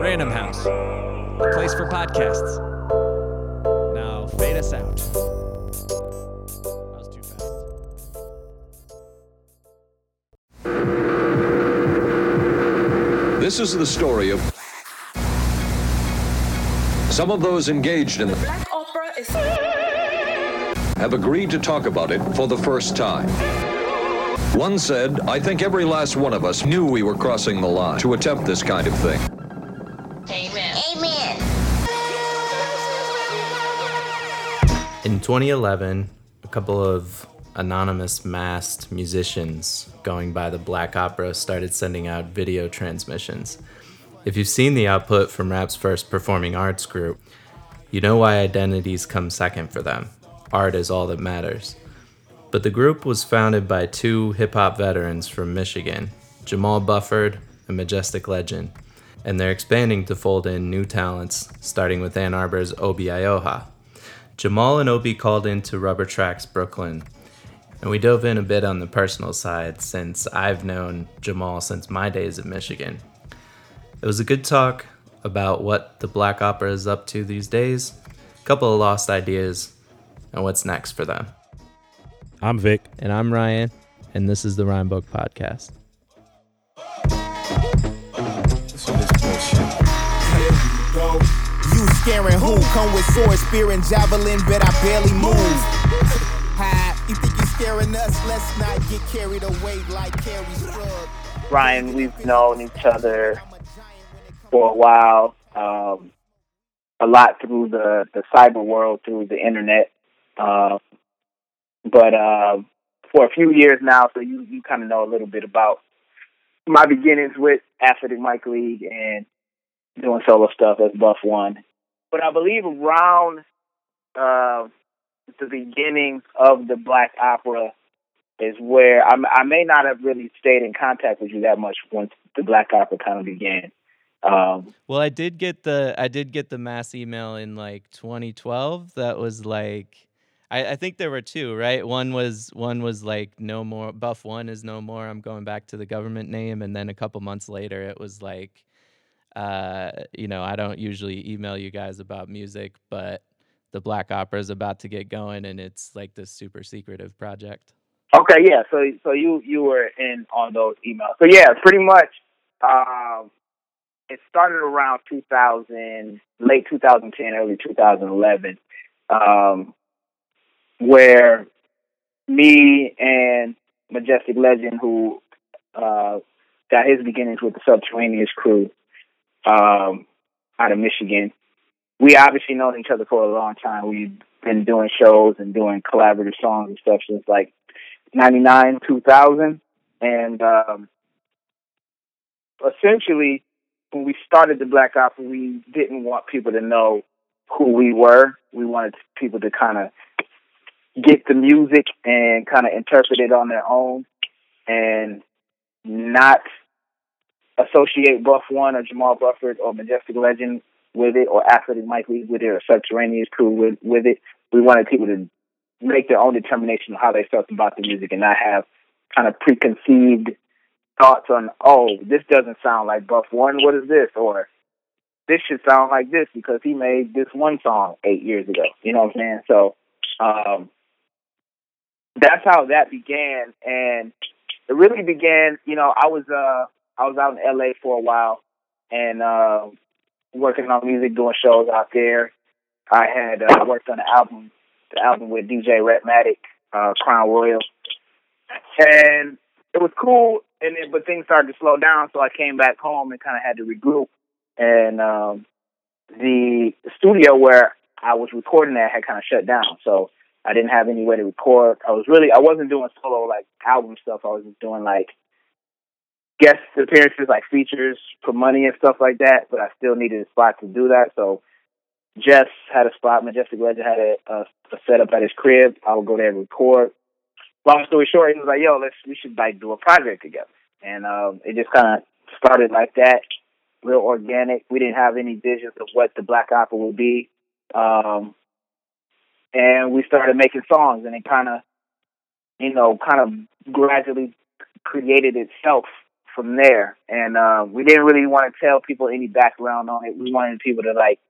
RandomHaus, a place for podcasts. Now, fade us out. That was too fast. This is the story of some of those engaged in the Black opera is have agreed to talk about it for the first time. One said, I think every last one of us knew we were crossing the line to attempt this kind of thing. 2011, a couple of anonymous masked musicians going by the Black Opera started sending out video transmissions. If you've seen the output from rap's first performing arts group, you know why identities come second for them. Art is all that matters. But the group was founded by two hip hop veterans from Michigan, Jamall Bufford and Majestic Legend, and they're expanding to fold in new talents, starting with Ann Arbor's Obie Iyoha. Jamall and Obie called into Rubber Tracks Brooklyn, and we dove in a bit on the personal side since I've known Jamall since my days at Michigan. It was a good talk about what the Black Opera is up to these days, a couple of lost ideas, and what's next for them. I'm Vic. And I'm Ryan, and this is the Rhyme Book Podcast. Scaring who? Come with sword, spear, and javelin, I barely move. You think you scaring us? Let's not get carried away like. Ryan, we've known each other for a while, um, a lot through the, the cyber world, through the internet. Uh, but uh, for a few years now, so you, you kind of know a little bit about my beginnings with Athletic Mic League and doing solo stuff as Buff1. But I believe around uh, the beginning of the Black Opera is where I, I may not have really stayed in contact with you that much once the Black Opera kind of began. Um, Well, I did get the I did get the mass email in like 2012. That was like I, I think there were two, right? One was one was like no more Buff1 is no more. I'm going back to the government name, and then a couple months later, it was like, uh, you know, I don't usually email you guys about music, but the Black Opera is about to get going, and it's like this super secretive project. Okay, yeah. So so you you were in on those emails. So yeah, pretty much. Um, it started around 2000, late 2010, early 2011, um, where me and Majestic Legend, who uh, got his beginnings with the Subterraneous crew um, out of Michigan, we obviously known each other for a long time. We've been doing shows and doing collaborative songs and stuff since like 99, 2000. And um, essentially, when we started the Black Opera, we didn't want people to know who we were. We wanted people to kind of get the music and kind of interpret it on their own and not associate Buff1 or Jamall Bufford or Majestic Legend with it or Athletic Mike Lee with it or Subterraneous crew with, with it. We wanted people to make their own determination of how they felt about the music and not have kind of preconceived thoughts on, oh, this doesn't sound like Buff1, what is this? Or this should sound like this because he made this one song eight years ago. You know what I'm saying? So um that's how that began and it really began, you know, I was uh I was out in LA for a while and uh working on music, doing shows out there. I had uh, worked on the album the album with DJ Ratmatic, uh Crown Royal. And it was cool and then but things started to slow down so I came back home and kinda had to regroup and um the studio where I was recording at had kinda shut down. So I didn't have any way to record. I was really I wasn't doing solo like album stuff. I was just doing like guest appearances, like features for money and stuff like that. But I still needed a spot to do that. So Jess had a spot. Majestic Legend had a, a, a setup at his crib. I would go there and record. Long story short, he was like, "Yo, let's we should like do a project together." And um, it just kind of started like that, real organic. We didn't have any visions of what the Black Opera would be. Um, and we started making songs and it kind of you know kind of gradually created itself from there. And uh, we didn't really want to tell people any background on it. We wanted people to like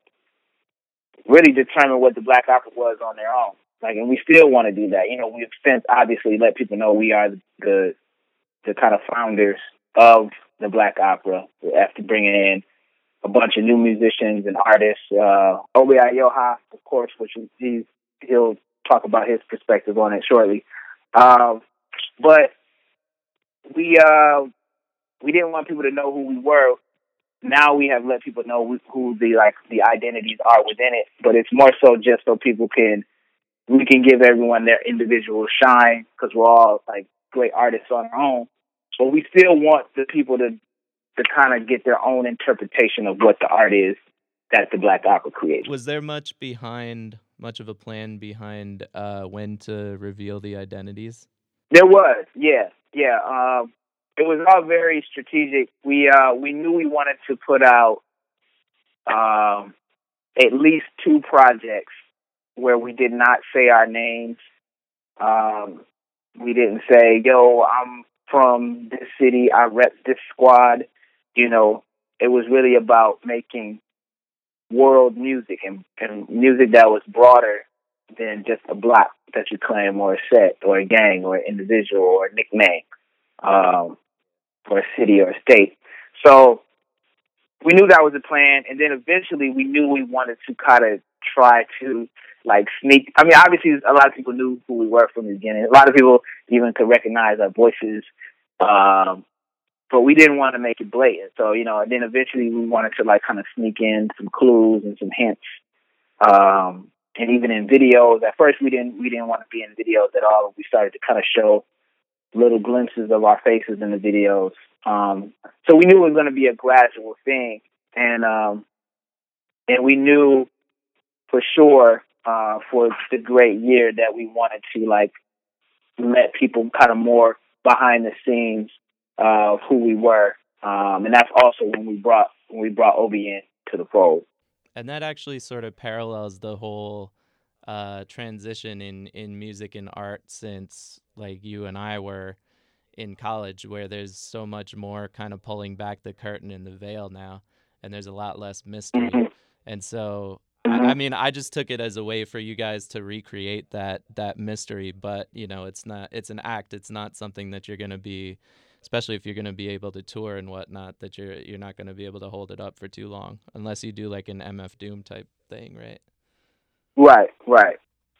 really determine what the Black Opera was on their own. Like, and we still want to do that. You know, we've since obviously let people know we are the the kind of founders of the Black Opera after bringing in a bunch of new musicians and artists. Uh, Obie Iyoha, of course, which he'll talk about his perspective on it shortly. Um, but we uh, we didn't want people to know who we were. Now we have let people know who the like the identities are within it, but it's more so just so people can we can give everyone their individual shine because we're all like great artists on our own. But we still want the people to to kind of get their own interpretation of what the art is that the Black Opera creates. Was there much behind, much of a plan behind uh, when to reveal the identities? There was, yeah, yeah. Um, it was all very strategic. We uh, we knew we wanted to put out um, at least two projects where we did not say our names. Um, we didn't say, "Yo, I'm from this city. I rep this squad." You know, it was really about making world music and, and music that was broader than just a block that you claim or a set or a gang or an individual or a nickname um, or a city or a state. So we knew that was the plan, and then eventually we knew we wanted to kind of try to like sneak. I mean, obviously, a lot of people knew who we were from the beginning. A lot of people even could recognize our voices, um, but we didn't want to make it blatant. So you know, and then eventually we wanted to like kind of sneak in some clues and some hints. Um, and even in videos, at first we didn't we didn't want to be in videos at all. We started to kind of show little glimpses of our faces in the videos. Um, so we knew it was going to be a gradual thing, and um, and we knew for sure uh, for the great year that we wanted to like let people kind of more behind the scenes of who we were, um, and that's also when we brought when we brought Obie in to the fold. And that actually sort of parallels the whole uh, transition in in music and art since like you and I were in college, where there's so much more kind of pulling back the curtain and the veil now, and there's a lot less mystery. Mm-hmm. And so I, I mean, I just took it as a way for you guys to recreate that that mystery, but you know, it's not. It's an act. It's not something that you're gonna be, especially if you're gonna be able to tour and whatnot. That you're you're not gonna be able to hold it up for too long, unless you do like an MF Doom type thing, right? Right, right,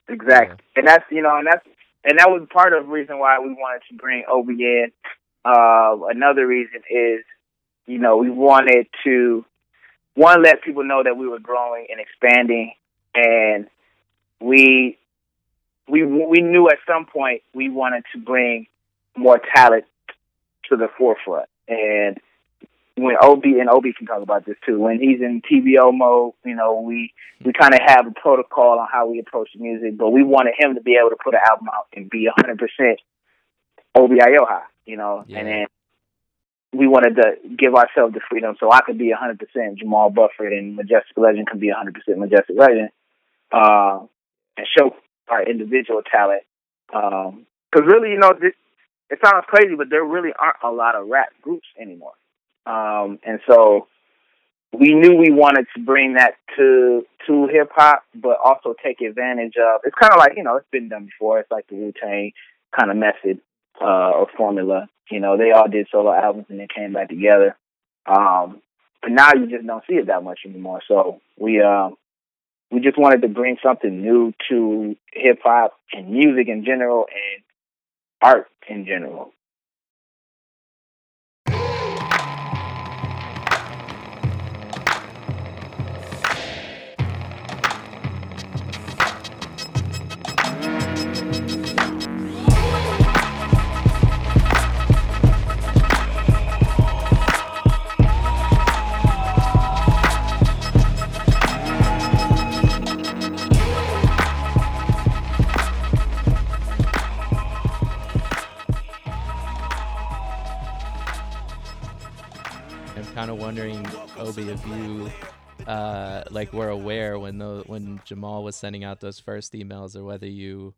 exactly. Yeah. And that's you know, and that's and that was part of the reason why we wanted to bring Obie in. Uh, another reason is, you know, we wanted to one let people know that we were growing and expanding, and we we we knew at some point we wanted to bring more talent to the forefront. And when Obie and Obie can talk about this too, when he's in TBO mode, you know, we we kind of have a protocol on how we approach the music, but we wanted him to be able to put an album out and be 100% Obie Iyoha, you know, yeah. and then we wanted to give ourselves the freedom so I could be 100% Jamall Bufford and Majestic Legend could be 100% Majestic Legend, uh, and show our individual talent. Because um, really, you know, this, it sounds crazy, but there really aren't a lot of rap groups anymore. Um, and so we knew we wanted to bring that to to hip hop, but also take advantage of. It's kind of like you know, it's been done before. It's like the Wu Tang kind of method uh, or formula. You know, they all did solo albums and then came back together. Um, but now you just don't see it that much anymore. So we uh, we just wanted to bring something new to hip hop and music in general and art in general. Wondering, Obie, if you uh, like were aware when the when Jamall was sending out those first emails, or whether you,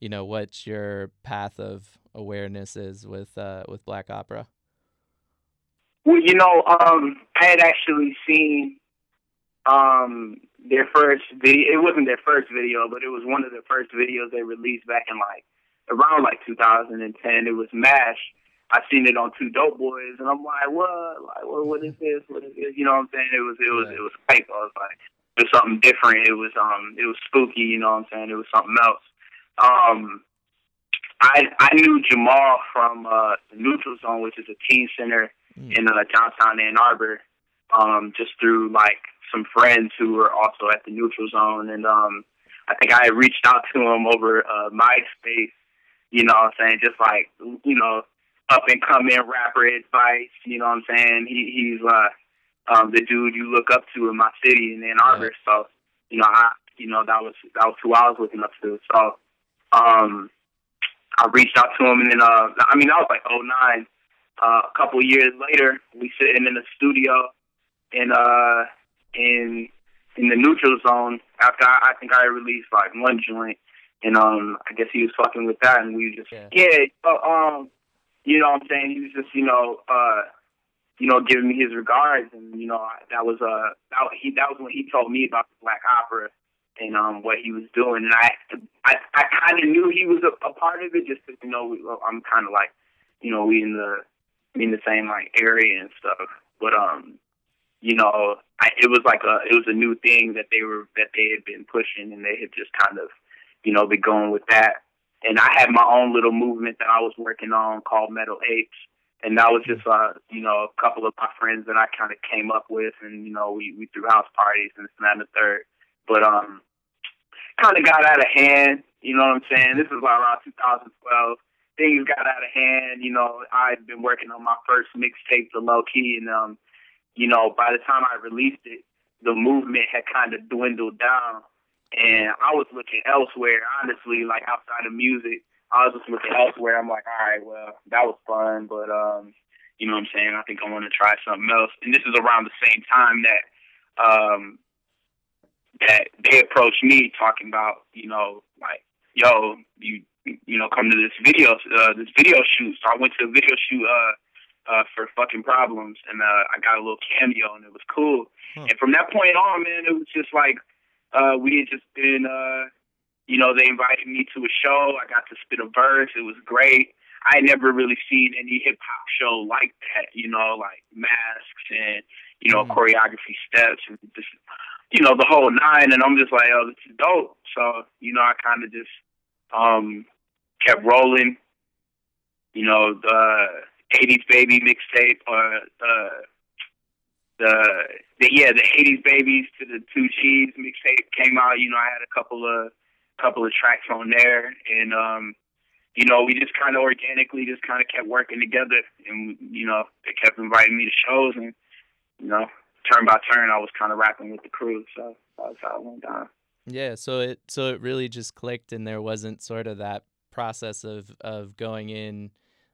you know, what your path of awareness is with uh, with Black Opera. Well, you know, um, I had actually seen um their first video. It wasn't their first video, but it was one of the first videos they released back in like around like 2010. It was Mash. I seen it on 2DopeBoyz, and I'm like, what? Like, what? What is this? What is this? You know what I'm saying? It was, it was, it was fake. I was like, it was something different. It was, um, it was spooky. You know what I'm saying? It was something else. Um, I I knew Jamall from uh, the Neutral Zone, which is a teen center in uh, downtown Ann Arbor, um, just through like some friends who were also at the Neutral Zone, and um, I think I had reached out to him over uh, MySpace. You know what I'm saying? Just like you know, up and coming rapper advice. You know what I'm saying? He he's uh, um, the dude you look up to in my city in Ann Arbor. So you know, I you know that was that was who I was looking up to. So um, I reached out to him, and then uh, I mean that was like '09. Uh, a couple years later, we sitting in the studio in uh in in the neutral zone after I, I think I released like one joint, and um I guess he was fucking with that, and we just Yeah. yeah, uh, um you know what I'm saying? He was just you know uh you know giving me his regards, and you know that was uh that, he that was when he told me about the Black Opera and um what he was doing, and I I I kind of knew he was a, a part of it just because you know we, I'm kind of like you know we in the in the same like area and stuff, but um you know, I, it was like a it was a new thing that they were that they had been pushing, and they had just kind of, you know, been going with that. And I had my own little movement that I was working on called Metal Apes, and that was just uh, you know, a couple of my friends that I kind of came up with, and you know, we we threw house parties and this and the third. But um, kind of got out of hand. You know what I'm saying? This was like around 2012. Things got out of hand. You know, I'd been working on my first mixtape, the low key, and um you know, by the time I released it, the movement had kind of dwindled down, and I was looking elsewhere. Honestly, like outside of music, I was just looking elsewhere. I'm like, all right, well, that was fun, but um, you know what I'm saying? I think I want to try something else. And this is around the same time that um that they approached me talking about, you know, like, yo, you you know, come to this video uh this video shoot. So I went to a video shoot uh uh, for fucking problems, and uh, I got a little cameo, and it was cool. And from that point on, man, it was just like uh, we had just been, uh, you know, they invited me to a show. I got to spit a verse. It was great. I had never really seen any hip hop show like that, you know, like masks and you know choreography steps and just you know the whole nine. And I'm just like, oh, this is dope. So you know, I kind of just um kept rolling. You know, the 80s Baby mixtape or uh, the the yeah the 80s Babies to the Two Cheese mixtape came out. You know, I had a couple of couple of tracks on there, and um, you know, we just kind of organically just kind of kept working together, and you know, they kept inviting me to shows, and you know, turn by turn, I was kind of rapping with the crew, so that's how it went down. Yeah, so it so it really just clicked, and there wasn't sort of that process of of going in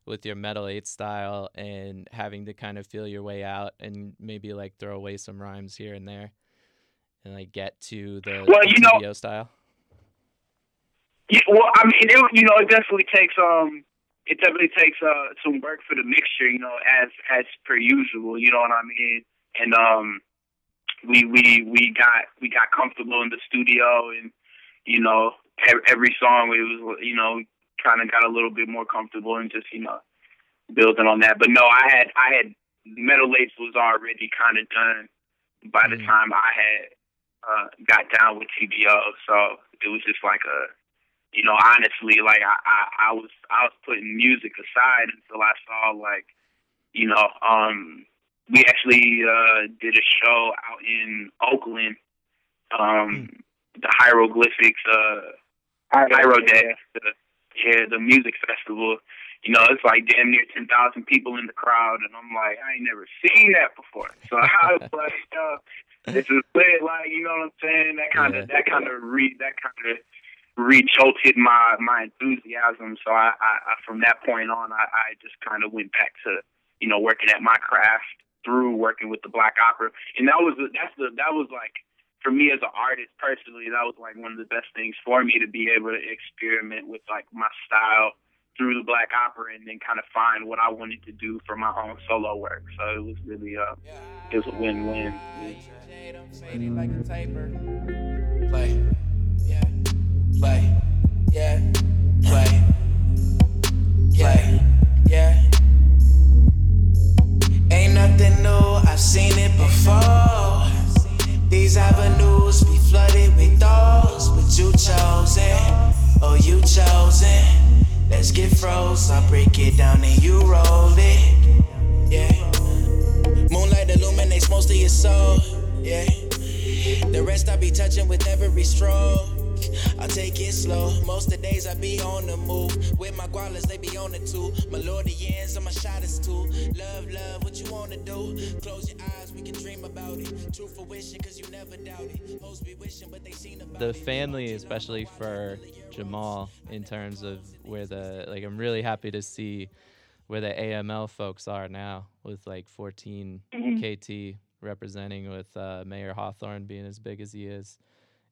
with your metal eight style and having to kind of feel your way out and maybe like throw away some rhymes here and there and like get to the, Well, you know- style. Yeah, well, I mean, it, you know, it definitely takes um, it definitely takes uh some work for the mixture, you know, as as per usual, you know what I mean? And um, we we we got we got comfortable in the studio, and you know, every, every song it was you know kind of got a little bit more comfortable and just you know building on that. But no, I had I had Metal Apes was already kind of done by the time I had uh, got down with TBO, so it was just like a you know, honestly, like I, I, I was I was putting music aside until I saw like, you know, um we actually uh did a show out in Oakland, um the hieroglyphics uh Hiero Day, the yeah, the music festival. You know, it's like damn near ten thousand people in the crowd and I'm like, I ain't never seen that before. So I was like, uh, this is lit, like, you know what I'm saying? That kinda Yeah. that kinda re that kinda re-jolted my my enthusiasm. So I, I, I from that point on, I, I just kind of went back to you know working at my craft through working with the Black Opera, and that was that's the that was like for me as an artist personally, that was like one of the best things for me to be able to experiment with like my style through the Black Opera and then kind of find what I wanted to do for my own solo work. So it was really uh, it was a win-win. Play, yeah, play, yeah, play, play, yeah. Ain't nothing new, I've seen it before. These avenues be flooded with those, but you chosen, oh you chosen. Let's get froze, I'll break it down and you roll it, yeah. Moonlight illuminates most of your soul, yeah. The rest I be touching with every stroke. I take it slow. Most of the days I be on the move. With my gualas, they be on it too. My Lordians and my shotters too. Love, love, what you wanna do? Close your eyes, we can dream about it. True fruition, cause you never doubt it. Hoes be wishing, but they seen about the family, especially for Jamal, in terms of where the like, I'm really happy to see where the AML folks are now with like 14 KT representing with uh, Mayer Hawthorne being as big as he is,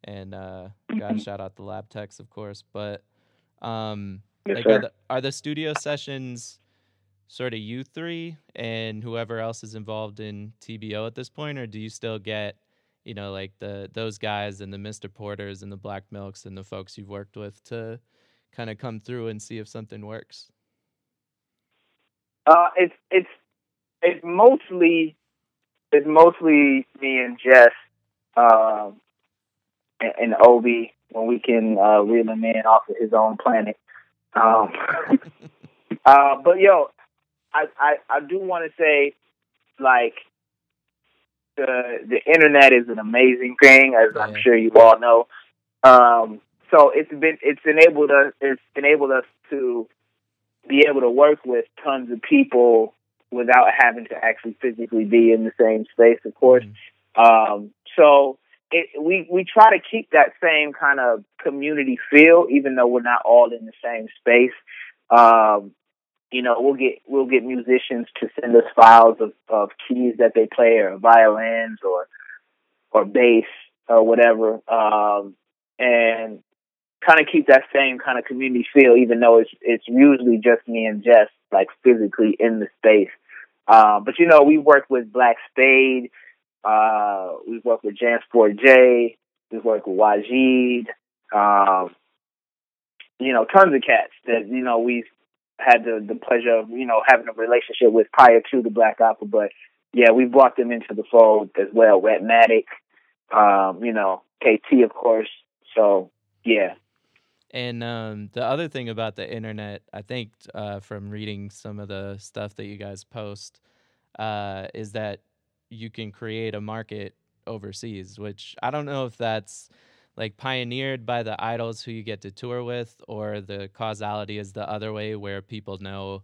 and uh, gotta shout out the lab techs, of course. But um, Yes, like, are the, are the studio sessions sort of you three and whoever else is involved in TBO at this point, or do you still get, you know, like the those guys and the Mr. Porters and the Black Milks and the folks you've worked with to kind of come through and see if something works? Uh, it's it's it's mostly it's mostly me and Jess, um, and, and Obie when we can uh, reel him in off of his own planet. Um, uh, but yo, I I, I do want to say, like, the the internet is an amazing thing, as I'm sure you all know. Um, so it's been it's enabled us it's enabled us to be able to work with tons of people without having to actually physically be in the same space, of course. Um, so it, we we try to keep that same kind of community feel, even though we're not all in the same space. Um, you know, we'll get we'll get musicians to send us files of, of keys that they play, or violins, or or bass, or whatever, um, and kind of keep that same kind of community feel, even though it's it's usually just me and Jess, like physically in the space. Uh, but you know, we work with Black Spade, uh, we worked with Jansport J, We've worked with Waajeed, um, you know, tons of cats that you know we've had the the pleasure of you know having a relationship with prior to the Black Opera. But yeah, we brought them into the fold as well. Ratmatic, um, you know, KT of course. So yeah, And um, the other thing about the internet, I think, uh, from reading some of the stuff that you guys post, uh, is that you can create a market overseas, which I don't know if that's like pioneered by the idols who you get to tour with, or the causality is the other way, where people know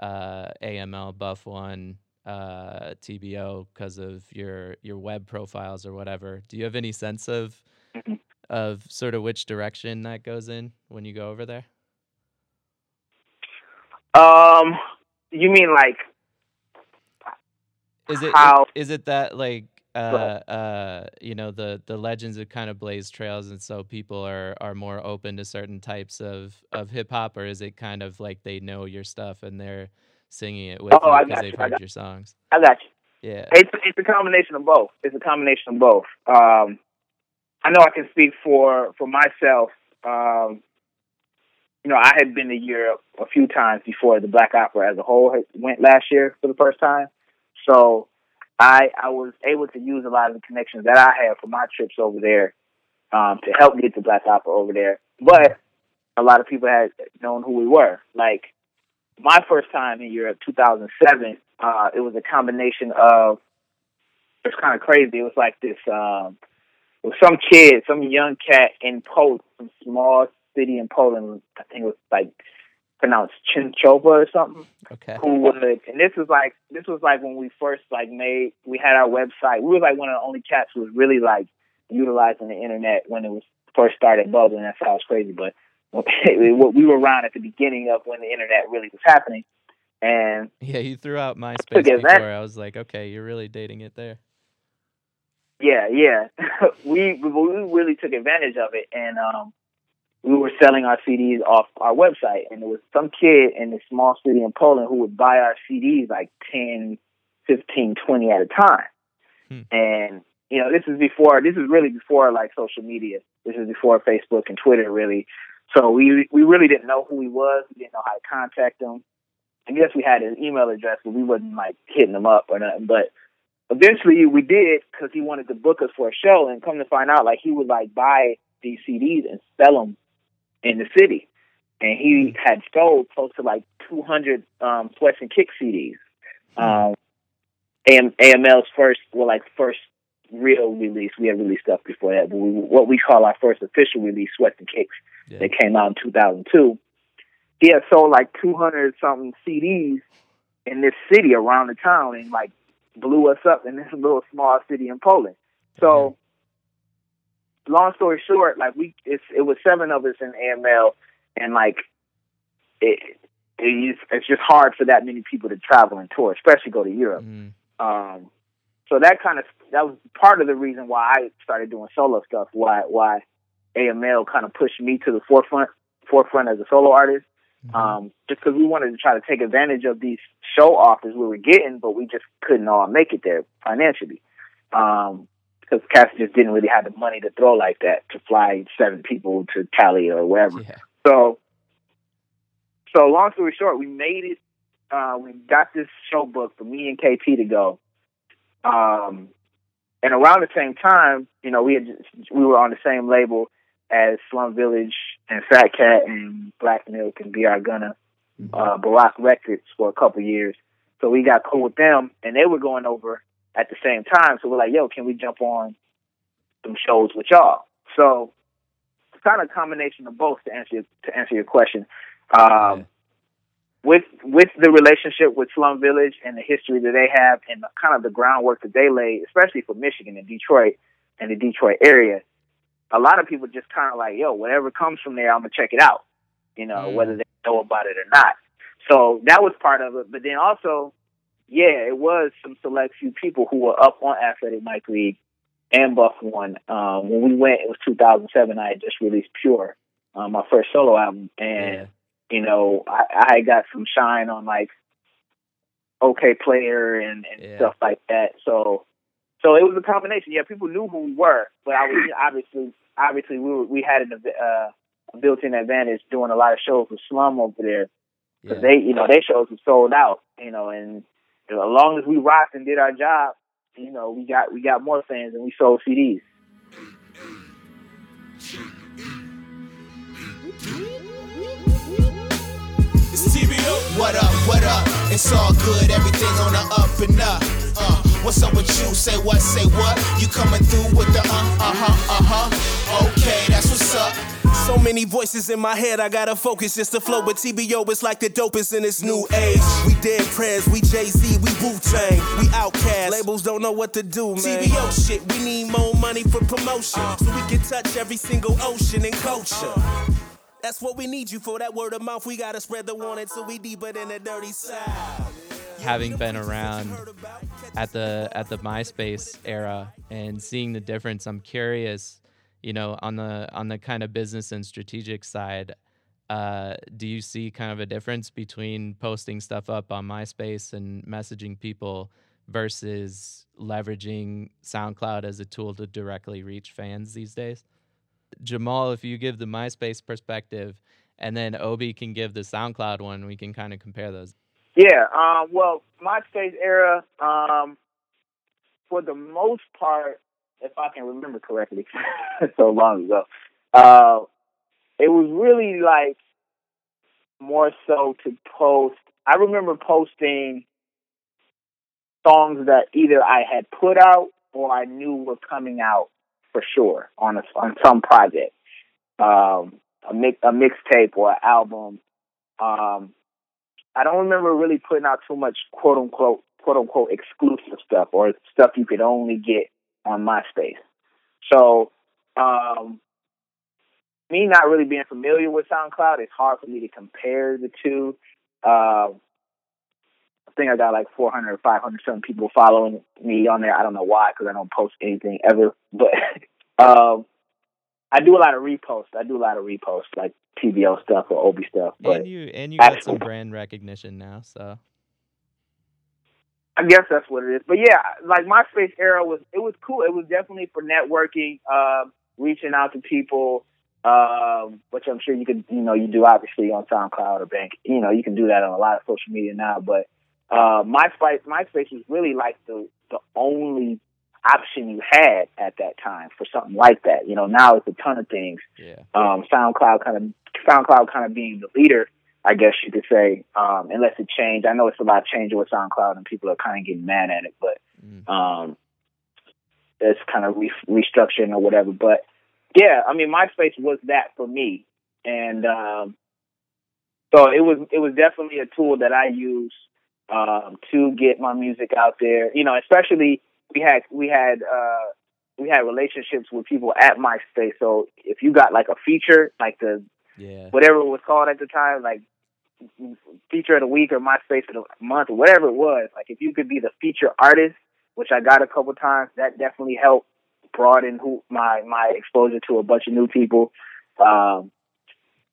uh, AML, Buff1, uh, TBO because of your your web profiles or whatever. Do you have any sense of of sort of which direction that goes in when you go over there? um, you mean like Is it How- is it that like uh uh you know the the legends have kind of blazed trails and so people are are more open to certain types of of hip hop or is it kind of like they know your stuff and they're singing it with Oh, you because they've heard your songs? I got you. Yeah. It's it's a combination of both. It's a combination of both. Um, I know I can speak for for myself. Um, you know, I had been to Europe a few times before the Black Opera as a whole went last year for the first time. So I I was able to use a lot of the connections that I had for my trips over there um, to help get the Black Opera over there. But a lot of people had known who we were. Like my first time in Europe, 2007, uh, it was a combination of it's kind of crazy. It was like this. Um, was some kid, some young cat in Poland, some small city in Poland. I think it was like pronounced Chinchova or something. Okay. Who would? And this was like this was like when we first like made. We had our website. We were like one of the only cats who was really like utilizing the internet when it was first started bubbling. That sounds crazy, but okay, we were around at the beginning of when the internet really was happening. And Yeah, you threw out MySpace before. advantage- I was like, okay, you're really dating it there. Yeah, yeah. we we really took advantage of it, and um, we were selling our CDs off our website, and there was some kid in this small city in Poland who would buy our CDs like 10, 15, 20 at a time. Hmm. And you know, this is before. This is really before like social media. This is before Facebook and Twitter, really. So we we really didn't know who he was. We didn't know how to contact him. I guess we had his email address, but we wasn't like hitting him up or nothing. But eventually we did because he wanted to book us for a show. And come to find out, like he would like buy these CDs and sell them in the city. And he had sold close to like 200 um, Sweats and Kick CDs. Um, AM, AML's first, well, like first real release. We had released stuff before that, but we, what we call our first official release, Sweats and Kicks, Yeah. that came out in 2002. He had sold like 200 something CDs in this city around the town and like blew us up in this little small city in Poland. So, long story short, like we, it's, it was seven of us in AML, and like it, it's, it's just hard for that many people to travel and tour, especially go to Europe. Mm. Um, so that kind of that was part of the reason why I started doing solo stuff. Why why AML kind of pushed me to the forefront forefront as a solo artist. Um, just because we wanted to try to take advantage of these show offers we were getting, but we just couldn't all make it there financially. Um, because Cass just didn't really have the money to throw like that to fly seven people to Cali or wherever. Yeah. So, so long story short, we made it. Uh, we got this show book for me and KP to go. Um, and around the same time, you know, we had just, we were on the same label as Slum Village and Phat Kat and Black Milk and BR Gunna, uh, Barak Records for a couple years. So we got cool with them, and they were going over at the same time. So we're like, yo, can we jump on some shows with y'all? So it's kind of a combination of both to answer your, to answer your question. Um, with with the relationship with Slum Village and the history that they have and the, kind of the groundwork that they laid, especially for Michigan and Detroit and the Detroit area, a lot of people just kind of like, yo, whatever comes from there, I'm gonna check it out, you know, Mm. whether they know about it or not. So that was part of it. But then also, yeah, it was some select few people who were up on Athletic Mic League and Buff1. Um, when we went, it was 2007. I had just released Pure, um, my first solo album, and Yeah. you know, I, I got some shine on like Okayplayer and, and Yeah. stuff like that. So, so it was a combination. Yeah, people knew who we were, but I was obviously, obviously, we were we had an, uh, a built-in advantage doing a lot of shows with Slum over there because Yeah. they, you know, their shows were sold out. You know, and as long as we rocked and did our job, you know, we got we got more fans and we sold CDs. What up, what up? It's all good, everything on the up and up. Uh, what's up with you? Say what, say what? You coming through with the uh, uh huh, uh huh. Okay, that's what's up. So many voices in my head, I gotta focus just to flow. But TBO is like the dopest in this new age. We dead prez, we Jay Z, we Wu Tang, we Outkast. Labels don't know what to do, man. TBO shit, we need more money for promotion, uh. so we can touch every single ocean and culture. Uh. That's what we need you for. That word of mouth, we gotta spread the warning so we deeper than the dirty side. having been around at the at the MySpace era and seeing the difference, I'm curious, you know, on the on the kind of business and strategic side, uh, do you see kind of a difference between posting stuff up on MySpace and messaging people versus leveraging SoundCloud as a tool to directly reach fans these days? Jamall, if you give the MySpace perspective, and then Obie can give the SoundCloud one, we can kind of compare those. Yeah, um, well, MySpace era, um, for the most part, if I can remember correctly, so long ago, uh, it was really like more so to post. I remember posting songs that either I had put out or I knew were coming out for sure on a, on some project, um, a mix a mixtape or an album. Um, I don't remember really putting out too much quote unquote quote unquote exclusive stuff or stuff you could only get on MySpace. So, um, me not really being familiar with SoundCloud, it's hard for me to compare the two. Uh, I think I got like 400 or 500 some people following me on there. I don't know why, because I don't post anything ever. But um, I do a lot of reposts. I do a lot of reposts, like TBO stuff or Obie stuff. But and you and you got some brand recognition now, so I guess that's what it is. But yeah, like MySpace era was it was cool. It was definitely for networking, um, reaching out to people, um, which I'm sure you could you know you do obviously on SoundCloud or Bank. You know you can do that on a lot of social media now. But uh, MySpace MySpace was really like the the only option you had at that time for something like that. You know now it's a ton of things. yeah. Um, SoundCloud kind of SoundCloud kind of being the leader. I guess you could say, um, unless it changed. I know it's a lot changing with SoundCloud, and people are kind of getting mad at it, but Mm. um, it's kind of re- restructuring or whatever. But yeah, I mean, MySpace was that for me, and um, so it was it was definitely a tool that I used um, to get my music out there. You know, especially we had we had uh, we had relationships with people at MySpace. So if you got like a feature, like the Yeah. whatever it was called at the time, like feature of the week or MySpace of the month whatever it was. Like if you could be the feature artist, which I got a couple times, that definitely helped broaden who my my exposure to a bunch of new people. Um,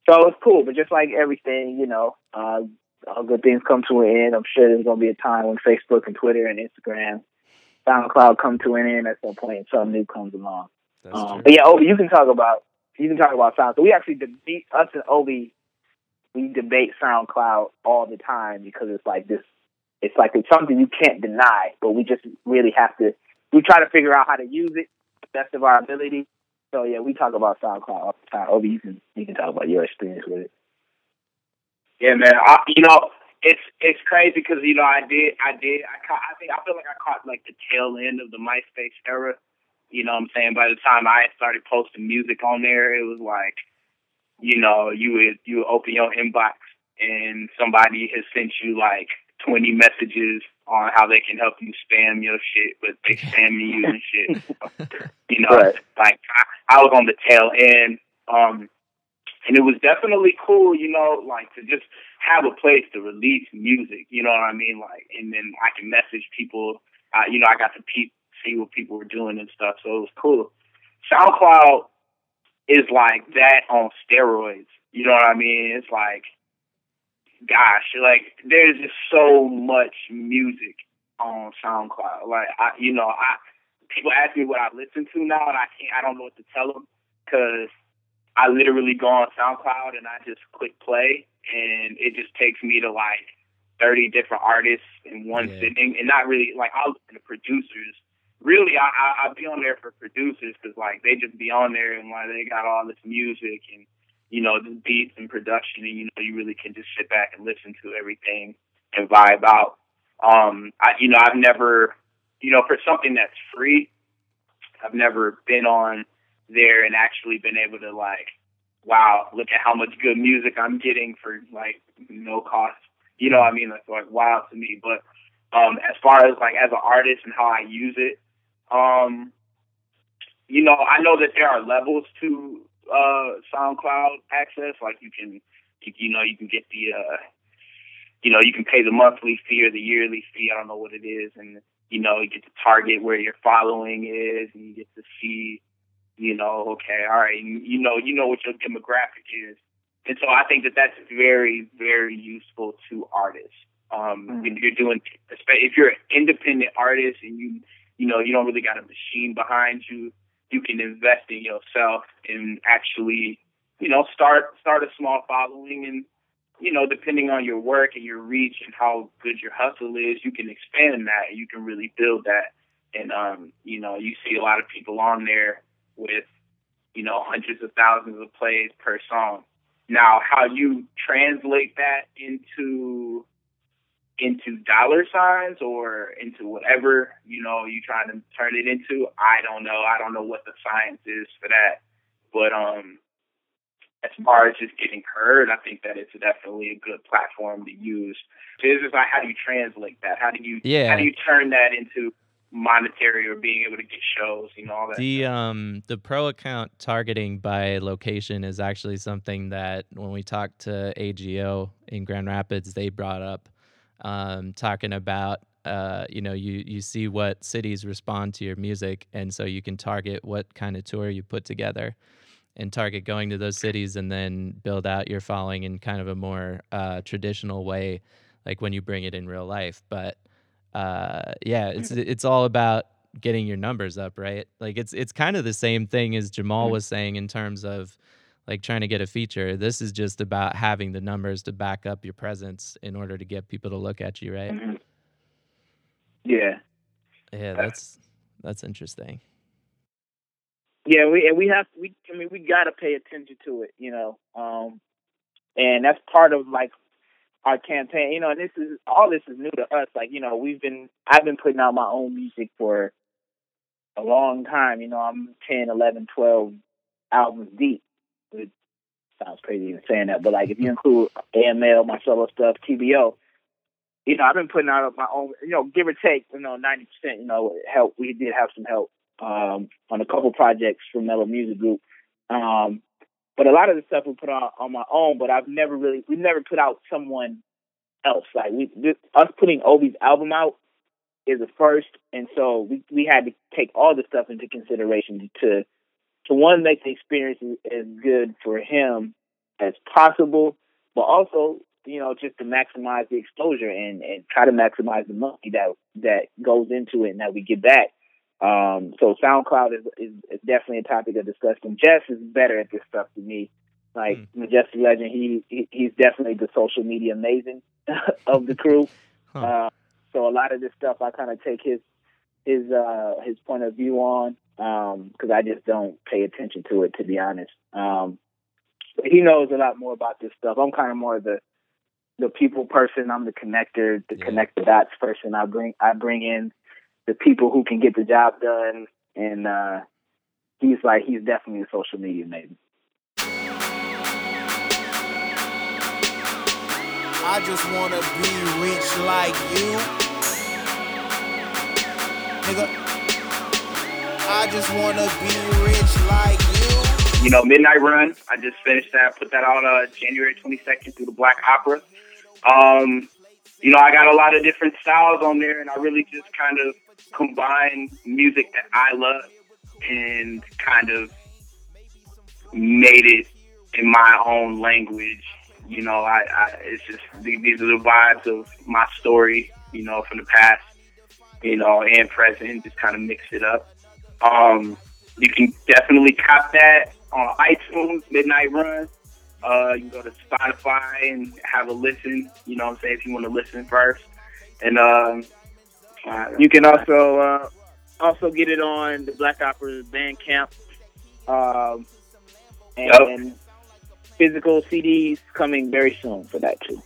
so it's cool, but just like everything, you know, uh, all good things come to an end. I'm sure there's gonna be a time when Facebook and Twitter and Instagram, SoundCloud come to an end at some point, and something new comes along. Um, but yeah, Obie, you can talk about you can talk about SoundCloud. We actually debate us and Obie. We debate SoundCloud all the time because it's like this. It's like it's something you can't deny, but we just really have to. We try to figure out how to use it best of our ability. So yeah, we talk about SoundCloud all the time. Obie, you can you can talk about your experience with it. Yeah, man. I, you know, it's it's crazy because you know I did I did I caught I think I feel like I caught like the tail end of the MySpace era. You know what I'm saying? By the time I started posting music on there, it was like, you know, you would you would open your inbox and somebody has sent you like 20 messages on how they can help you spam your shit, but they spamming you and shit. You know, Right. like I, I was on the tail end. Um, and it was definitely cool, you know, like to just have a place to release music, you know what I mean? Like, and then I can message people, uh, you know, I got to pe- see what people were doing and stuff, so it was cool. SoundCloud is like that on steroids, you know what I mean? It's like, gosh, like there's just so much music on SoundCloud. Like, I, you know, I people ask me what I listen to now, and I can't, I don't know what to tell them because I literally go on SoundCloud and I just click play, and it just takes me to like 30 different artists in one Yeah. sitting, and not really like I'll listen to producers. Really, I I I'll be on there for producers because like they just be on there and like they got all this music and you know the beats and production, and you know you really can just sit back and listen to everything and vibe out. Um, I you know I've never you know for something that's free, I've never been on there and actually been able to like, wow, look at how much good music I'm getting for like no cost. You know what I mean? That's like wow to me. But um as far as like as an artist and how I use it, um, you know, I know that there are levels to uh SoundCloud access. Like you can you, you know, you can get the uh you know, you can pay the monthly fee or the yearly fee, I don't know what it is, and you know, you get to target where your following is and you get to see you know, okay, all right, you, you know, you know what your demographic is, and so I think that that's very, very useful to artists. Um, If you're doing, if you're an independent artist and you, you know, you don't really got a machine behind you, you can invest in yourself and actually, you know, start start a small following and. You know, depending on your work and your reach and how good your hustle is, you can expand that. And you can really build that, and um, you know, you see a lot of people on there with, you know, hundreds of thousands of plays per song. Now, how you translate that into into dollar signs or into whatever you know you're trying to turn it into, I don't know. I don't know what the science is for that, but um, as far as just getting heard, I think that it's definitely a good platform to use. It's just like how do you translate that? How do you Yeah. how do you turn that into monetary or being able to get shows? You know all that. The um the pro account targeting by location is actually something that when we talked to AGO in Grand Rapids, they brought up um, talking about uh, you know you you see what cities respond to your music, and so you can target what kind of tour you put together. and target going to those cities and then build out your following in kind of a more uh, traditional way, like when you bring it in real life. But uh, yeah, it's it's all about getting your numbers up, right? Like it's it's kind of the same thing as Jamal was saying in terms of like trying to get a feature. This is just about having the numbers to back up your presence in order to get people to look at you, right? Mm-hmm. Yeah. Yeah, that's that's interesting. Yeah, we and we have we I mean we gotta pay attention to it, you know. Um and that's part of like our campaign, you know, and this is all this is new to us. Like, you know, we've been I've been putting out my own music for a long time, you know, I'm 10, 11, 12 albums deep. It sounds crazy even saying that, but like if you include AML, my solo stuff, TBO, you know, I've been putting out my own, you know, give or take, you know, 90%, you know, help. We did have some help um, on a couple projects from Mellow Music Group. Um, but a lot of the stuff we put on on my own, but I've never really, we've never put out someone else. Like we, this, us putting Obie's album out is a first, and so we we had to take all the stuff into consideration to to one make the experience as good for him as possible, but also you know just to maximize the exposure and and try to maximize the money that that goes into it and that we get back. Um, so SoundCloud is, is, is definitely a topic of discussion. Jess is better at this stuff than me. Like mm. Magestic Legend, he, he he's definitely the social media amazing of the crew. Huh. Uh, so a lot of this stuff I kind of take his his uh, his point of view on because um, I just don't pay attention to it to be honest. Um, he knows a lot more about this stuff. I'm kind of more the the people person. I'm the connector, the yeah. connect the dots person. I bring I bring in the people who can get the job done, and uh, he's like he's definitely a social media maybe. I just wanna be rich like you, nigga. I just wanna be rich like you. You know, Midnight Run. I just finished that. Put that out uh, January 22nd through the Black Opera. Um, you know, I got a lot of different styles on there, and I really just kind of combine music that I love and kind of made it in my own language. You know, I, I it's just these are the vibes of my story. You know, from the past, you know, and present. Just kind of mix it up. Um, you can definitely cop that on iTunes, Midnight Run. Uh, you can go to Spotify and have a listen. You know what I'm saying? If you want to listen first. And um, you can also uh, also get it on the Black Opera Bandcamp. Um, and yep. physical CDs coming very soon for that too.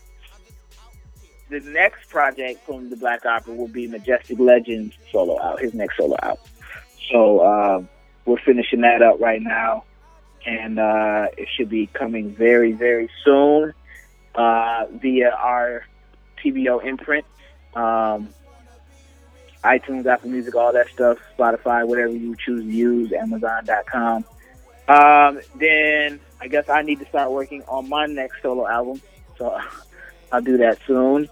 The next project from the Black Opera will be Magestic Legends solo out, his next solo out. So uh, we're finishing that up right now, and uh, it should be coming very, very soon uh, via our TBO imprint. Um, iTunes, Apple Music, all that stuff, Spotify, whatever you choose to use, Amazon.com. Um, then I guess I need to start working on my next solo album, so I'll do that soon.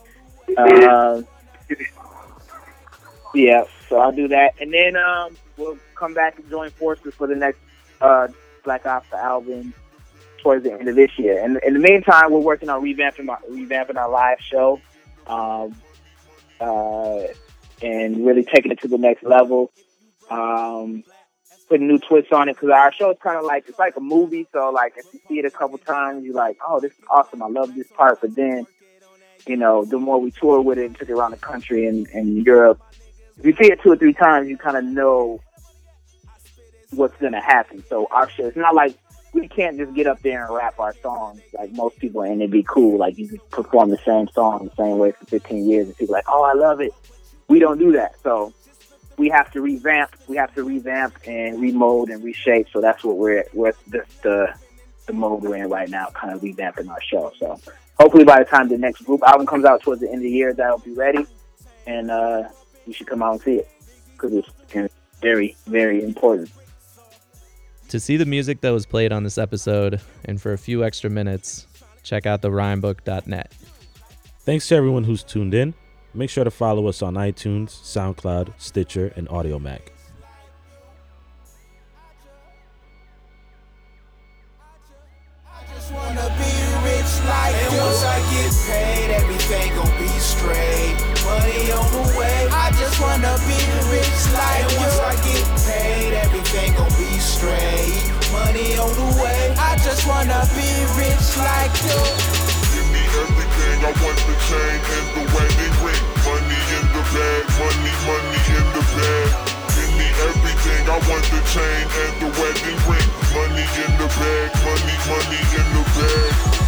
Uh, yeah, so I'll do that, and then um, we'll come back and join forces for the next uh, Black Ops album towards the end of this year. And in the meantime, we're working on revamping our, revamping our live show. Um, uh, and really taking it to the next level. Um, putting new twists on it because our show is kind of like it's like a movie. So like if you see it a couple times, you're like, oh, this is awesome. I love this part. But then, you know, the more we tour with it and took it around the country and, and Europe, if you see it two or three times, you kind of know what's going to happen. So our show, it's not like we can't just get up there and rap our songs like most people and it'd be cool. Like you just perform the same song the same way for 15 years and people like, oh, I love it we don't do that. So we have to revamp. We have to revamp and remold and reshape. So that's what we're we're the the, the mode we're in right now, kind of revamping our show. So hopefully by the time the next group album comes out towards the end of the year, that'll be ready, and uh, you should come out and see it because it's very very important. To see the music that was played on this episode, and for a few extra minutes, check out the rhymebook.net. Thanks to everyone who's tuned in. Make sure to follow us on iTunes, SoundCloud, Stitcher, and Audiomack. wanna be rich like you. Give me everything, I want the chain and the wedding ring. Money in the bag, money, money in the bag. Give me everything, I want the chain and the wedding ring. Money in the bag, money, money in the bag.